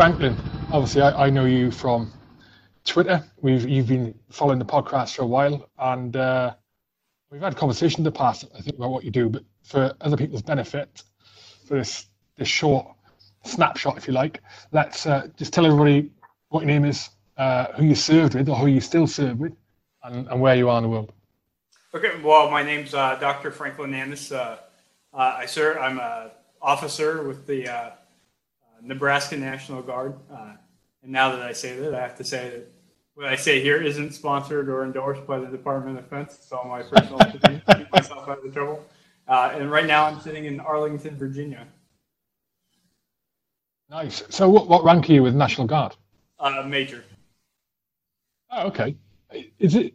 Franklin, obviously, I, I know you from Twitter. We've you've been following the podcast for a while, and uh, we've had conversations in the past. I think about what you do, but for other people's benefit, for this this short snapshot, if you like, let's uh, just tell everybody what your name is, uh, who you served with, or who you still serve with, and, and where you are in the world. Okay, well, my name's uh, Dr. Franklin Annis. Uh, uh, I serve. I'm a officer with the Nebraska National Guard. Uh, and now that I say that, I have to say that what I say here isn't sponsored or endorsed by the Department of Defense. It's all my personal opinion to keep myself out of trouble. and right now, I'm sitting in Arlington, Virginia. Nice. So, what, what rank are you with National Guard? major. Oh, okay. Is it?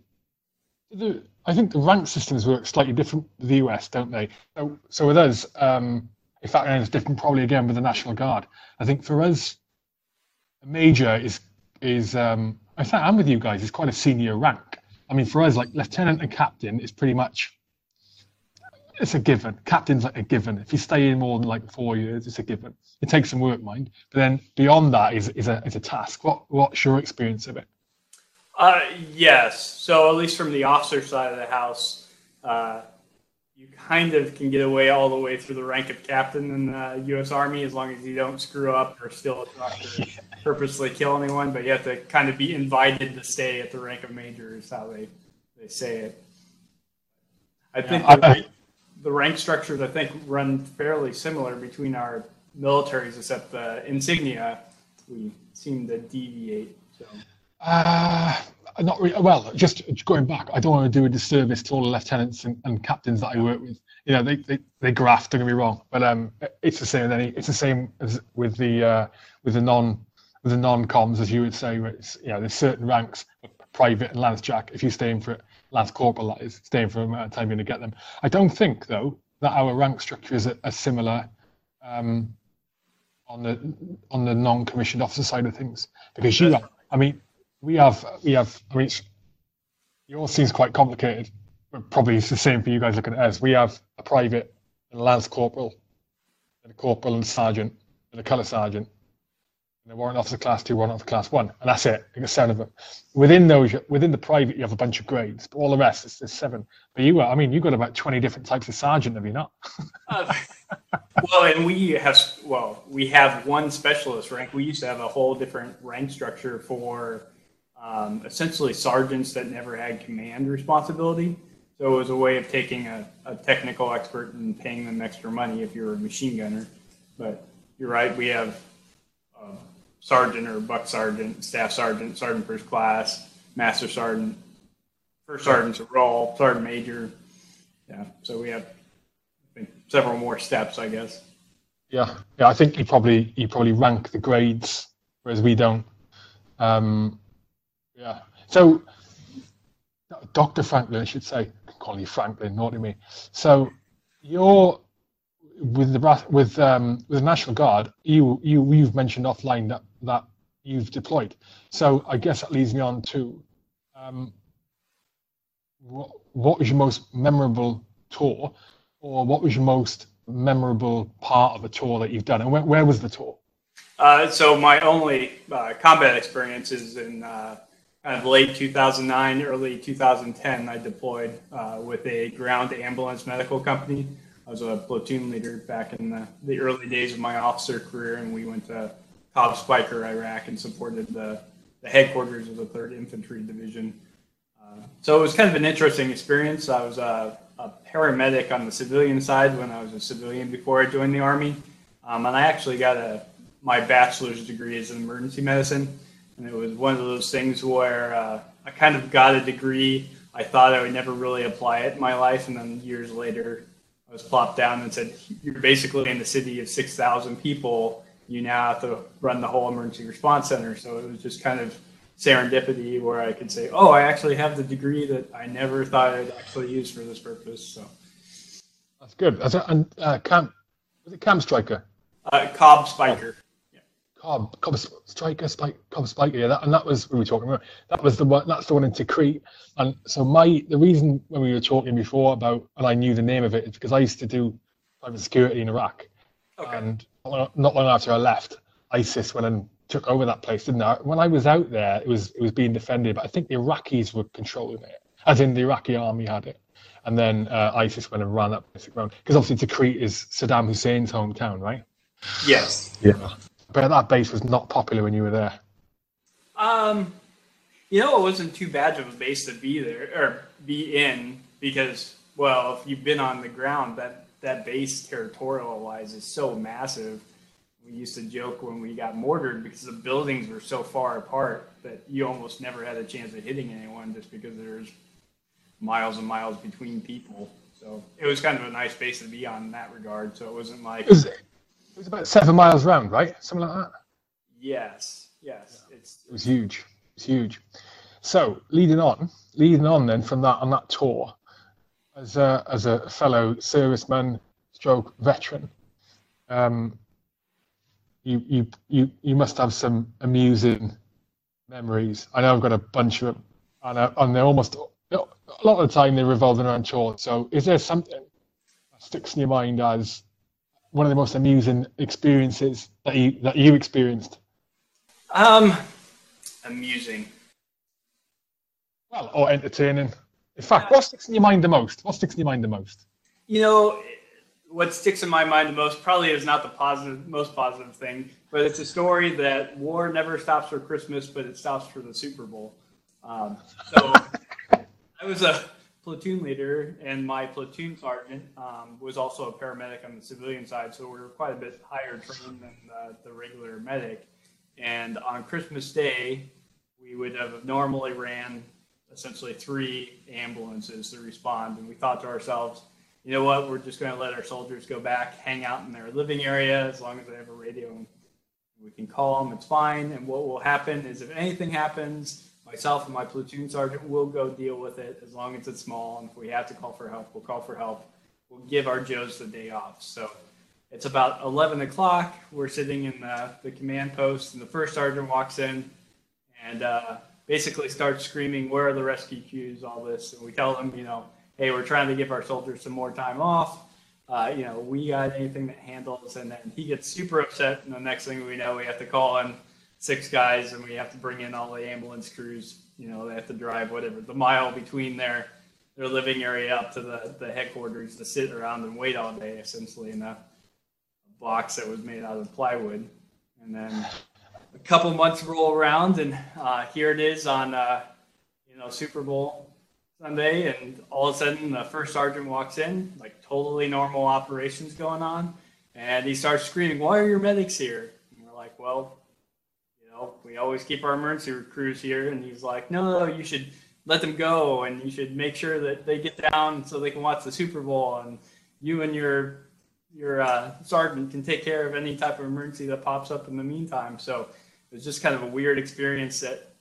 The, I think the rank systems work slightly different with the US, don't they? So, so with us, um, in fact, it's different probably again with the National Guard. I think for us, a major is is um, I think I'm with you guys. It's quite a senior rank. I mean, for us, like lieutenant and captain is pretty much it's a given. Captain's like a given. If you stay in more than like four years, it's a given. It takes some work, mind. But then beyond that is is a is a task. What what's your experience of it? Uh, yes. So at least from the officer side of the house, uh, you kind of can get away all the way through the rank of captain in the U.S. Army as long as you don't screw up or steal to purposely kill anyone. But you have to kind of be invited to stay at the rank of major is how they, they say it. I think yeah, the, rank, the rank structures I think run fairly similar between our militaries, except the insignia we seem to deviate. So. Uh, not really. Well, just going back, I don't want to do a disservice to all the lieutenants and, and captains that I work with. You know, they, they, they graft. Don't get me wrong, but um, it's the same with any. It's the same as with the uh, with the non with the non coms, as you would say. Where it's you know, there's certain ranks, private and lance jack. If you're staying for it, lance corporal, that is staying for a amount of time you're going to get them. I don't think though that our rank structure is a, a similar. Um, on the on the non-commissioned officer side of things, because you, I mean, we have we have I mean yours seems quite complicated, but probably it's the same for you guys looking at us. We have a private and a lance corporal, and a corporal and sergeant, and a colour sergeant, and a warrant officer class two, warrant officer class one, and that's it. Seven of them. Within those, within the private, you have a bunch of grades, but all the rest is, is seven. But you, I mean, you've got about twenty different types of sergeant, have you not? uh, well, and we have well, we have one specialist rank. We used to have a whole different rank structure for um, essentially sergeants that never had command responsibility. So it was a way of taking a, a, technical expert and paying them extra money if you're a machine gunner. But you're right, we have a sergeant or buck sergeant, staff sergeant, sergeant first class, master sergeant, first sergeant's a roll, sergeant major. Yeah, so we have think, several more steps, I guess. Yeah, yeah. I think you probably you probably rank the grades, whereas we don't. Um, yeah. So, Dr. Franklin, I should say, I call you Franklin, not me. So, you're with the with um, with the National Guard. You you you've mentioned offline that that you've deployed. So, I guess that leads me on to um, what what was your most memorable tour, or what was your most memorable part of a tour that you've done, and where, where was the tour? Uh, so my only uh, combat experience is in uh, of late 2009, early 2010, I deployed uh, with a ground ambulance medical company. I was a platoon leader back in the, the early days of my officer career, and we went to COB Speicher, Iraq, and supported the, the headquarters of the 3rd Infantry Division. Uh, so it was kind of an interesting experience. I was a, a, paramedic on the civilian side when I was a civilian before I joined the Army. Um, and I actually got a, my bachelor's degree is in emergency medicine. And it was one of those things where uh, I kind of got a degree. I thought I would never really apply it in my life. And then years later, I was plopped down and said, You're basically in the city of 6,000 people. You now have to run the whole emergency response center. So it was just kind of serendipity where I could say, Oh, I actually have the degree that I never thought I'd actually use for this purpose. So that's good. And uh, camp, was it Camp Striker? Uh, COB Speicher. Cobb, Cobb Striker, Spike, Cobb Spiker, yeah, that, and that was we were talking about. That was the one. That's the one in Tikrit. And so my the reason when we were talking before about and I knew the name of it is because I used to do private security in Iraq, okay. and not long after I left, ISIS went and took over that place, didn't they? When I was out there, it was it was being defended, but I think the Iraqis were controlling it, as in the Iraqi army had it, and then uh, ISIS went and ran that place around because obviously Tikrit is Saddam Hussein's hometown, right? Yes. Yeah. But that base was not popular when you were there. Um, you know, it wasn't too bad of a base to be there or be in because, well, if you've been on the ground, that that base territorial wise is so massive. We used to joke when we got mortared because the buildings were so far apart that you almost never had a chance of hitting anyone just because there's miles and miles between people. So it was kind of a nice base to be on in that regard. So it wasn't like It was, it was about seven miles round, right? Something like that. yes, yes, it's It was huge. It was huge. So leading on, leading on then from that on that tour, as a as a fellow serviceman, stroke veteran, um, you you you you must have some amusing memories. I know I've got a bunch of them, and, uh, and they're almost a lot of the time they're revolving around chores. So is there something that sticks in your mind as one of the most amusing experiences that you that you experienced? um amusing. Well, or entertaining. In fact, what sticks in your mind the most? What sticks in your mind the most? You know, what sticks in my mind the most probably is not the positive, most positive thing, but it's a story that war never stops for Christmas, but it stops for the Super Bowl. Um, so I was a platoon leader, and my platoon sergeant um, was also a paramedic on the civilian side, so we were quite a bit higher trained than uh, the regular medic. And on Christmas Day, we would have normally ran essentially three ambulances to respond, and we thought to ourselves, you know what, we're just going to let our soldiers go back, hang out in their living area as long as they have a radio we can call them, it's fine. And what will happen is if anything happens, myself and my platoon sergeant will go deal with it as long as it's small. And if we have to call for help, we'll call for help. We'll give our Joes the day off. So it's about 11 o'clock. We're sitting in the, the command post, and the first sergeant walks in and uh, basically starts screaming, Where are the rescue queues? All this. And we tell them, you know, hey, we're trying to give our soldiers some more time off. Uh, you know, we got anything that handles, and then he gets super upset. And the next thing we know, we have to call in six guys, and we have to bring in all the ambulance crews. You know, they have to drive whatever the mile between their their living area up to the, the headquarters to sit around and wait all day, essentially in a box that was made out of plywood. And then a couple months roll around, and uh, here it is on uh, you know Super Bowl Sunday, and all of a sudden the first sergeant walks in, like totally normal operations going on, and he starts screaming, "Why are your medics here?" And we're like, "Well, we always keep our emergency crews here." And he's like, "No, you should let them go, and you should make sure that they get down so they can watch the Super Bowl, and you and your your uh, sergeant can take care of any type of emergency that pops up in the meantime." So it was just kind of a weird experience that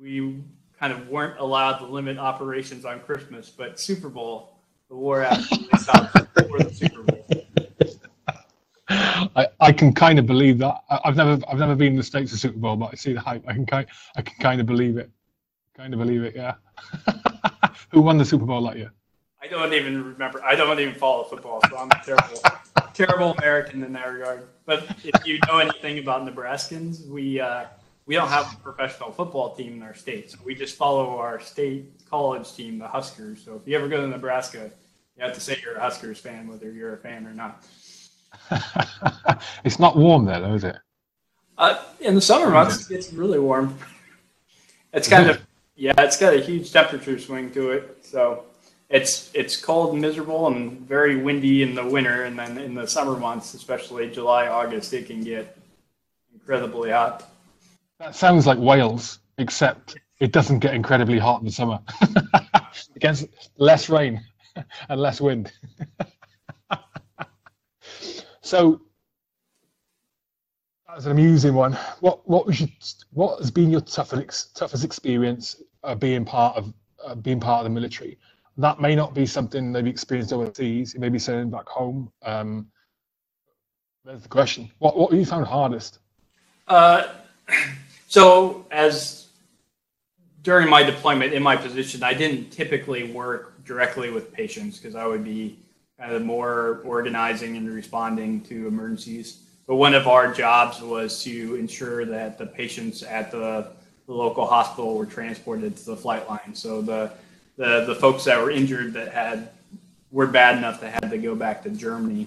we kind of weren't allowed to limit operations on Christmas, but Super Bowl, the war absolutely stopped the Super Bowl. I, I can kind of believe that. I, I've never I've never been in the states of Super Bowl, but I see the hype. I can kind I can kind of believe it. Kind of believe it. Yeah. Who won the Super Bowl that year? I don't even remember. I don't even follow football, so I'm terrible, terrible American in that regard. But if you know anything about Nebraskans, we uh, we don't have a professional football team in our state, so we just follow our state college team, the Huskers. So if you ever go to Nebraska, you have to say you're a Huskers fan, whether you're a fan or not. it's not warm there, though, is it? Uh, in the summer months, it gets really warm. It's kind of yeah, it's got a huge temperature swing to it. So it's it's cold and miserable and very windy in the winter, and then in the summer months, especially July, August, it can get incredibly hot. That sounds like Wales, except it doesn't get incredibly hot in the summer. it gets less rain and less wind. So that's an amusing one. What what was your, what has been your toughest toughest experience uh, being part of uh, being part of the military? That may not be something they've experienced overseas. It may be something back home. Um, the question. What what you found hardest? Uh, so as during my deployment in my position, I didn't typically work directly with patients because I would be kind of more organizing and responding to emergencies. but one of our jobs was to ensure that the patients at the, the local hospital were transported to the flight line. So the, the, the folks that were injured that had were bad enough that had to go back to Germany.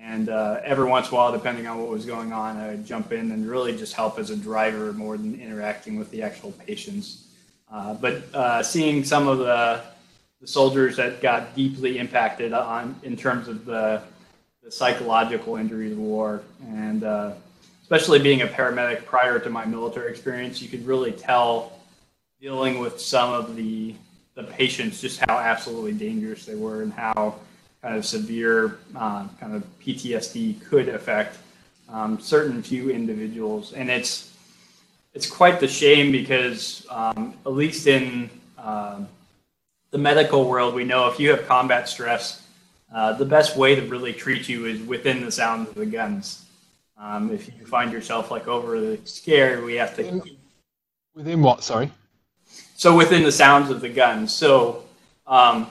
And uh, every once in a while, depending on what was going on, I would jump in and really just help as a driver more than interacting with the actual patients. Uh, but uh, seeing some of the, the soldiers that got deeply impacted on in terms of the the psychological injuries of war. And uh, especially being a paramedic prior to my military experience, you could really tell dealing with some of the the patients just how absolutely dangerous they were and how kind of severe uh, kind of PTSD could affect um, certain few individuals. And it's it's quite the shame because um, at least in uh, the medical world, we know if you have combat stress uh, the best way to really treat you is within the sound of the guns. Um, if you find yourself like overly scared, we have to. Within, within what? Sorry. So within the sounds of the guns. So um,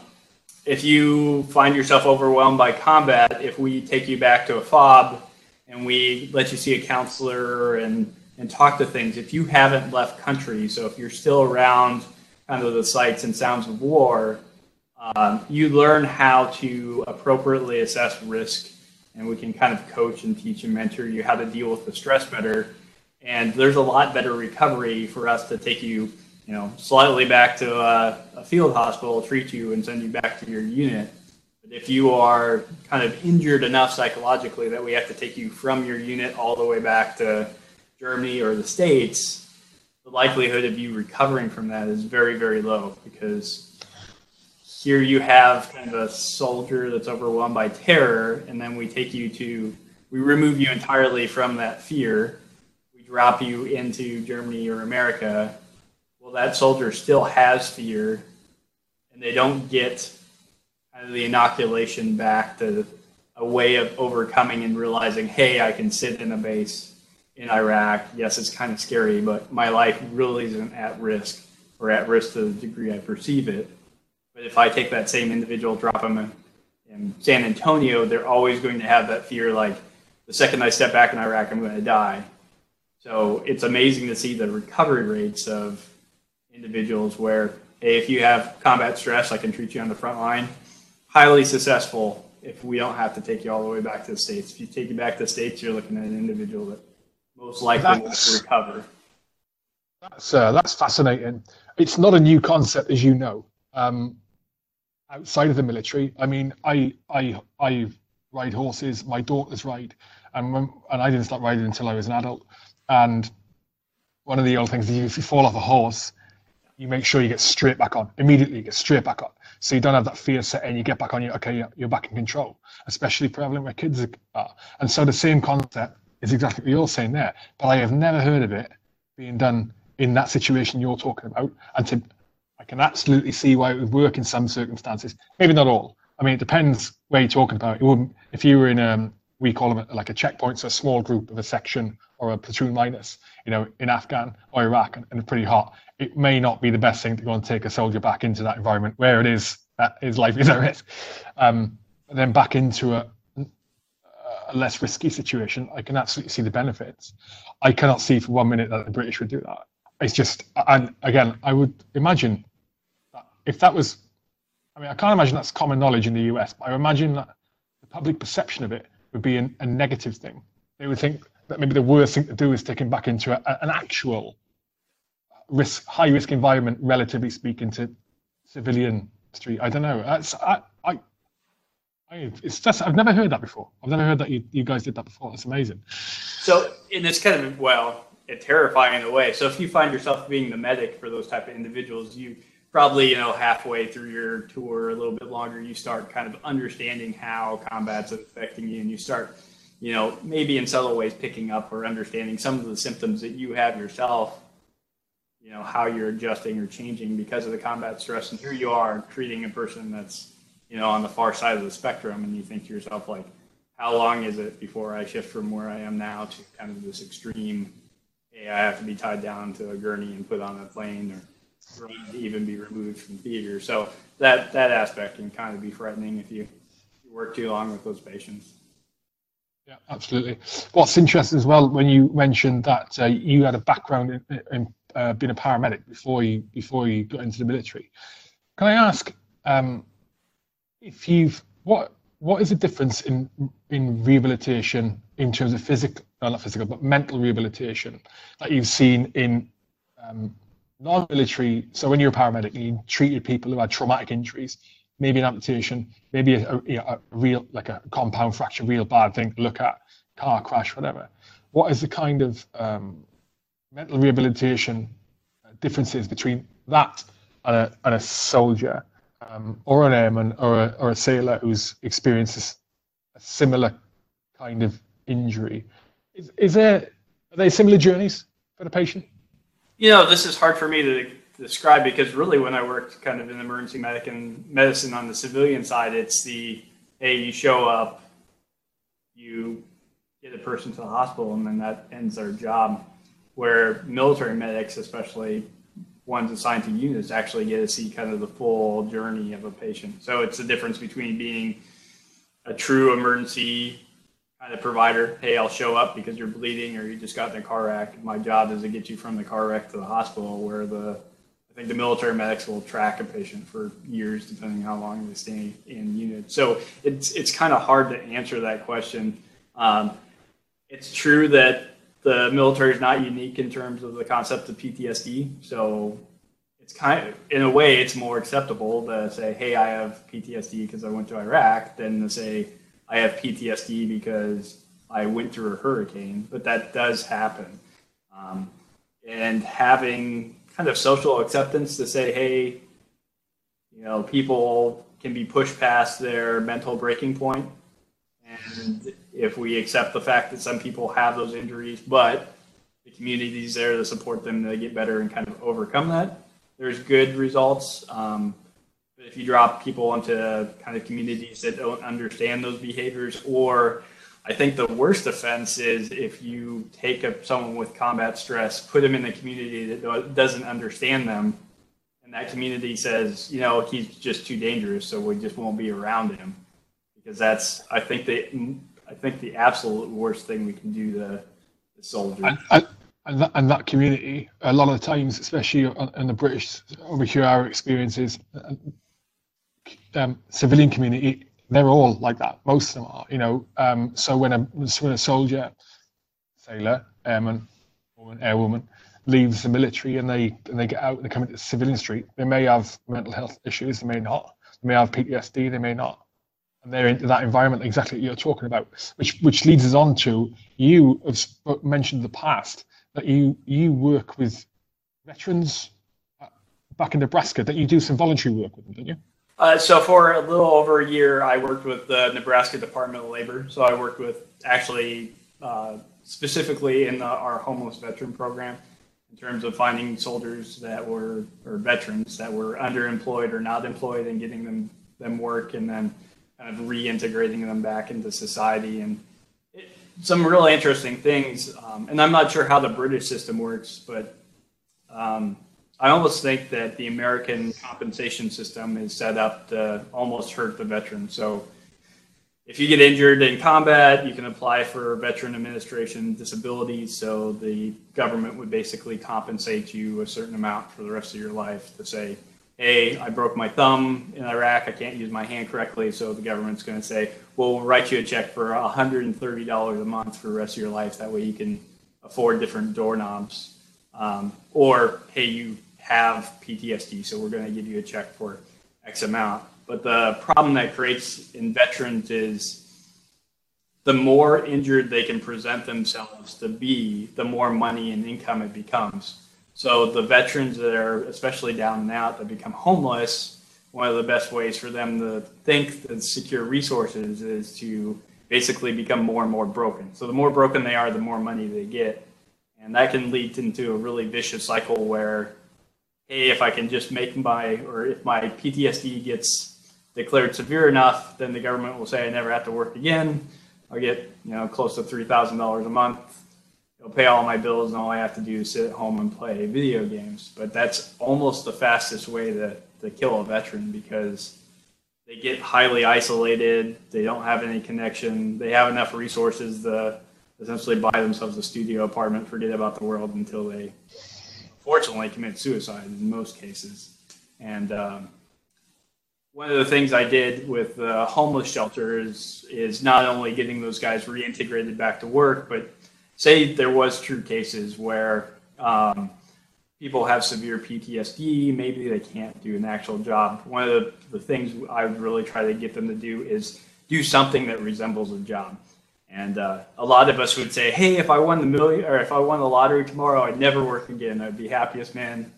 if you find yourself overwhelmed by combat, if we take you back to a fob and we let you see a counselor and and talk to things, if you haven't left country, so if you're still around kind of the sights and sounds of war, um, you learn how to appropriately assess risk, and we can kind of coach and teach and mentor you how to deal with the stress better. And there's a lot better recovery for us to take you, you know, slightly back to a, a field hospital, treat you, and send you back to your unit. But if you are kind of injured enough psychologically that we have to take you from your unit all the way back to Germany or the States, the likelihood of you recovering from that is very, very low because here you have kind of a soldier that's overwhelmed by terror, and then we take you to, we remove you entirely from that fear. We drop you into Germany or America. Well, that soldier still has fear, and they don't get kind of the inoculation back to a way of overcoming and realizing, hey, I can sit in a base in Iraq. Yes, it's kind of scary, but my life really isn't at risk or at risk to the degree I perceive it but if I take that same individual, drop them in, in San Antonio, they're always going to have that fear like the second I step back in Iraq, I'm going to die. So it's amazing to see the recovery rates of individuals where, hey, if you have combat stress, I can treat you on the front line. Highly successful if we don't have to take you all the way back to the States. If you take you back to the States, you're looking at an individual that most likely to recover. That's, uh, that's fascinating. It's not a new concept, as you know. Um, outside of the military. I mean, I I I ride horses. My daughters ride, and when, and I didn't start riding until I was an adult. And one of the old things is if you fall off a horse, you make sure you get straight back on immediately. You get straight back on, so you don't have that fear set and You get back on. You okay, you're back in control. Especially prevalent where kids are. And so the same concept is exactly what you're saying there. But I have never heard of it being done in that situation you're talking about, and to I can absolutely see why it would work in some circumstances. Maybe not all. I mean, it depends where you're talking about. It wouldn't if you were in a we call them like a checkpoint, so a small group of a section or a platoon minus, you know, in Afghan or Iraq and, and pretty hot. It may not be the best thing to go and take a soldier back into that environment where it is that his life is at risk. Um, then back into a, a less risky situation, I can absolutely see the benefits. I cannot see for one minute that the British would do that. It's just and again i would imagine that if that was i mean i can't imagine that's common knowledge in the us but i imagine that the public perception of it would be an, a negative thing. They would think that maybe the worst thing to do is take him back into a, an actual risk high risk environment relatively speaking to civilian street. I don't know. That's i it's just I've never heard that before. I've never heard that you, you guys did that before. That's amazing. So, and it's kind of well, terrifying in a way. So if you find yourself being the medic for those type of individuals, you probably you know halfway through your tour, a little bit longer, you start kind of understanding how combat's affecting you, and you start you know maybe in subtle ways picking up or understanding some of the symptoms that you have yourself. You know how you're adjusting or changing because of the combat stress, and here you are treating a person that's you know on the far side of the spectrum, and you think to yourself like, how long is it before I shift from where I am now to kind of this extreme hey, I have to be tied down to a gurney and put on a plane or even be removed from theater. So that that aspect can kind of be frightening if you, you work too long with those patients. Yeah, absolutely. What's interesting as well when you mentioned that uh, you had a background in, in uh, being a paramedic before you before you got into the military. Can I ask um, if you've what what is the difference in in rehabilitation in terms of physical, not physical, but mental rehabilitation that you've seen in um, non-military? So when you're a paramedic, you treated people who had traumatic injuries, maybe an amputation, maybe a, a, a real like a compound fracture, real bad thing to look at, car crash, whatever. What is the kind of um, mental rehabilitation differences between that and a, and a soldier um, or an airman or a, or a sailor who's experienced a similar kind of injury. Is, is there are they similar journeys for the patient? You know, this is hard for me to describe because really, when I worked kind of in emergency medic and medicine on the civilian side, it's the hey, you show up, you get a person to the hospital, and then that ends their job. Where military medics, especially ones assigned to units, actually get to see kind of the full journey of a patient. So it's the difference between being a true emergency kind of provider. Hey, I'll show up because you're bleeding or you just got in a car wreck. My job is to get you from the car wreck to the hospital where the I think the military medics will track a patient for years, depending how long they stay in unit. So it's it's kind of hard to answer that question. Um, it's true that the military is not unique in terms of the concept of PTSD. So it's kind of, in a way, it's more acceptable to say, hey, I have PTSD because I went to Iraq than to say, I have PTSD because I went through a hurricane, but that does happen. Um, and having kind of social acceptance to say, hey, you know, people can be pushed past their mental breaking point. And if we accept the fact that some people have those injuries, but the community is there to support them to get better and kind of overcome that, there's good results. Um, if you drop people into kind of communities that don't understand those behaviors, or I think the worst offense is if you take a, someone with combat stress, put them in a community that doesn't understand them, and that community says, you know, he's just too dangerous, so we just won't be around him, because that's I think the I think the absolute worst thing we can do to the soldier. And, and, and that, and that community, a lot of times, especially in the British, over here, our experiences, um, civilian community, they're all like that. Most of them are, you know. Um, so when a when a soldier, sailor, airman, woman, airwoman, leaves the military and they and they get out and they come into the civilian street, they may have mental health issues, they may not. They may have PTSD, they may not. And they're into that environment exactly you're talking about, which which leads us on to you have mentioned in the past that you you work with veterans uh, back in Nebraska that you do some voluntary work with them, don't you? Uh, so for a little over a year, I worked with the Nebraska Department of Labor. So I worked with actually uh, specifically in the, our homeless veteran program in terms of finding soldiers that were or veterans that were underemployed or not employed and getting them them work and then kind of reintegrating them back into society and it, some really interesting things. Um, and I'm not sure how the British system works, but um, I almost think that the American compensation system is set up to almost hurt the veteran. So if you get injured in combat, you can apply for Veteran Administration disability. So the government would basically compensate you a certain amount for the rest of your life to say, hey, I broke my thumb in Iraq. I can't use my hand correctly. So the government's going to say, well, we'll write you a check for $130 a month for the rest of your life. That way you can afford different doorknobs. Um, or, hey, you have PTSD, so we're going to give you a check for X amount. But the problem that creates in veterans is the more injured they can present themselves to be, the more money and income it becomes. So the veterans that are especially down and out that become homeless, one of the best ways for them to think that secure resources is to basically become more and more broken. So the more broken they are, the more money they get. And that can lead into a really vicious cycle where hey, if I can just make my, or if my PTSD gets declared severe enough, then the government will say I never have to work again. I'll get, you know, close to $3,000 a month. It'll pay all my bills, and all I have to do is sit at home and play video games. But that's almost the fastest way to, to kill a veteran because they get highly isolated. They don't have any connection. They have enough resources to essentially buy themselves a studio apartment, forget about the world until they, fortunately, commit suicide in most cases. And um, one of the things I did with the homeless shelter is, is not only getting those guys reintegrated back to work, but say there was true cases where um, people have severe PTSD, maybe they can't do an actual job. One of the, the things I would really try to get them to do is do something that resembles a job. And uh, a lot of us would say, "Hey, if I won the million or if I won the lottery tomorrow, I'd never work again. I'd be happiest man."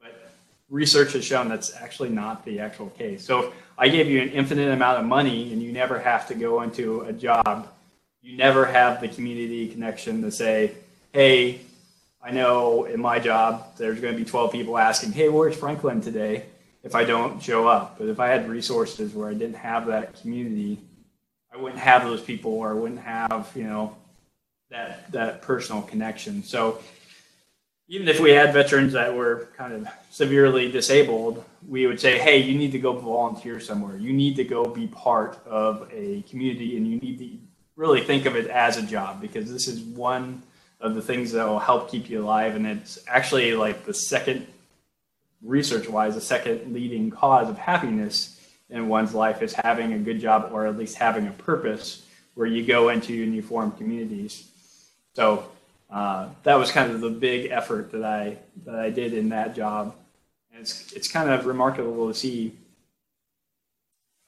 But research has shown that's actually not the actual case. So if I gave you an infinite amount of money and you never have to go into a job, you never have the community connection to say, "Hey, I know in my job there's going to be 12 people asking, "Hey, where's Franklin today?" if I don't show up. But if I had resources where I didn't have that community, I wouldn't have those people or I wouldn't have, you know, that that personal connection. So even if we had veterans that were kind of severely disabled, we would say, hey, you need to go volunteer somewhere. You need to go be part of a community and you need to really think of it as a job because this is one of the things that will help keep you alive. And it's actually like the second, research wise, the second leading cause of happiness in one's life is having a good job or at least having a purpose where you go into and you form communities. So uh, that was kind of the big effort that I that I did in that job. And it's it's kind of remarkable to see.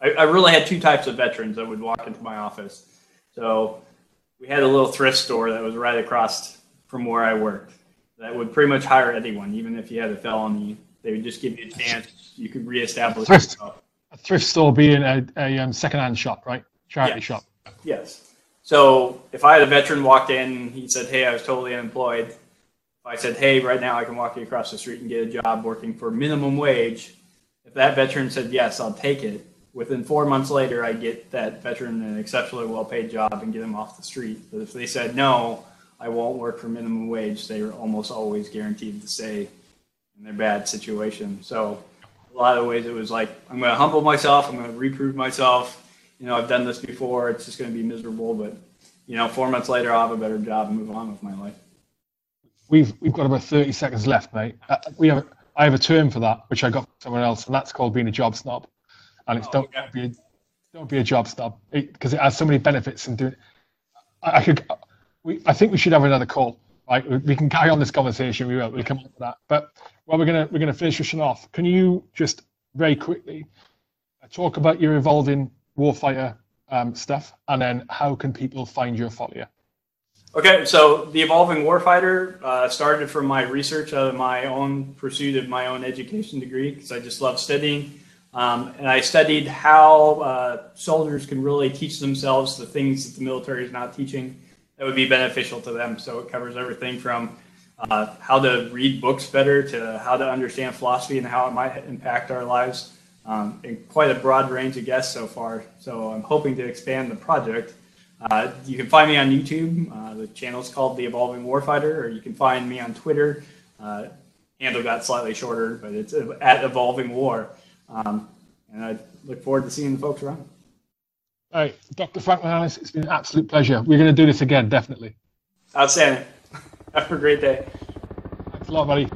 I, I really had two types of veterans that would walk into my office. So we had a little thrift store that was right across from where I worked that would pretty much hire anyone, even if you had a felony. They would just give you a chance. You could reestablish Thrift. yourself. A thrift store being a, a um, second-hand shop, right? Charity Yes. shop. Yes. So if I had a veteran walked in, he said, "Hey, I was totally unemployed." If I said, "Hey, right now I can walk you across the street and get a job working for minimum wage," if that veteran said yes, I'll take it. Within four months later, I get that veteran an exceptionally well-paid job and get him off the street. But if they said no, I won't work for minimum wage, they are almost always guaranteed to stay in their bad situation. So a lot of ways it was like I'm going to humble myself. I'm going to reprove myself. You know, I've done this before. It's just going to be miserable, but you know, four months later, I'll have a better job and move on with my life. We've we've got about 30 seconds left, mate. Uh, we have I have a term for that, which I got from someone else, and that's called being a job snob. And it's Oh, don't okay. be a, don't be a job snob because it, has so many benefits and doing. I, I could, we I think we should have another call. Right, we, we can carry on this conversation. We will. We'll come on to that. But well, we're gonna we're gonna finish this one off. Can you just very quickly uh, talk about your evolving warfighter um, stuff, and then how can people find your folio? Okay, so the Evolving Warfighter uh, started from my research out of my own pursuit of my own education degree because I just love studying. Um, and I studied how uh, soldiers can really teach themselves the things that the military is not teaching that would be beneficial to them. So it covers everything from uh, how to read books better to how to understand philosophy and how it might impact our lives. Um, and quite a broad range of guests so far. So I'm hoping to expand the project. Uh, you can find me on YouTube. Uh, the channel is called The Evolving Warfighter, or you can find me on Twitter. Uh, handle got slightly shorter, but it's at Evolving War. Um, and I look forward to seeing the folks around. All right, Dr. Franklin Ellis, it's been an absolute pleasure. We're going to do this again, definitely. Outstanding. Have a great day. Thanks a lot, buddy.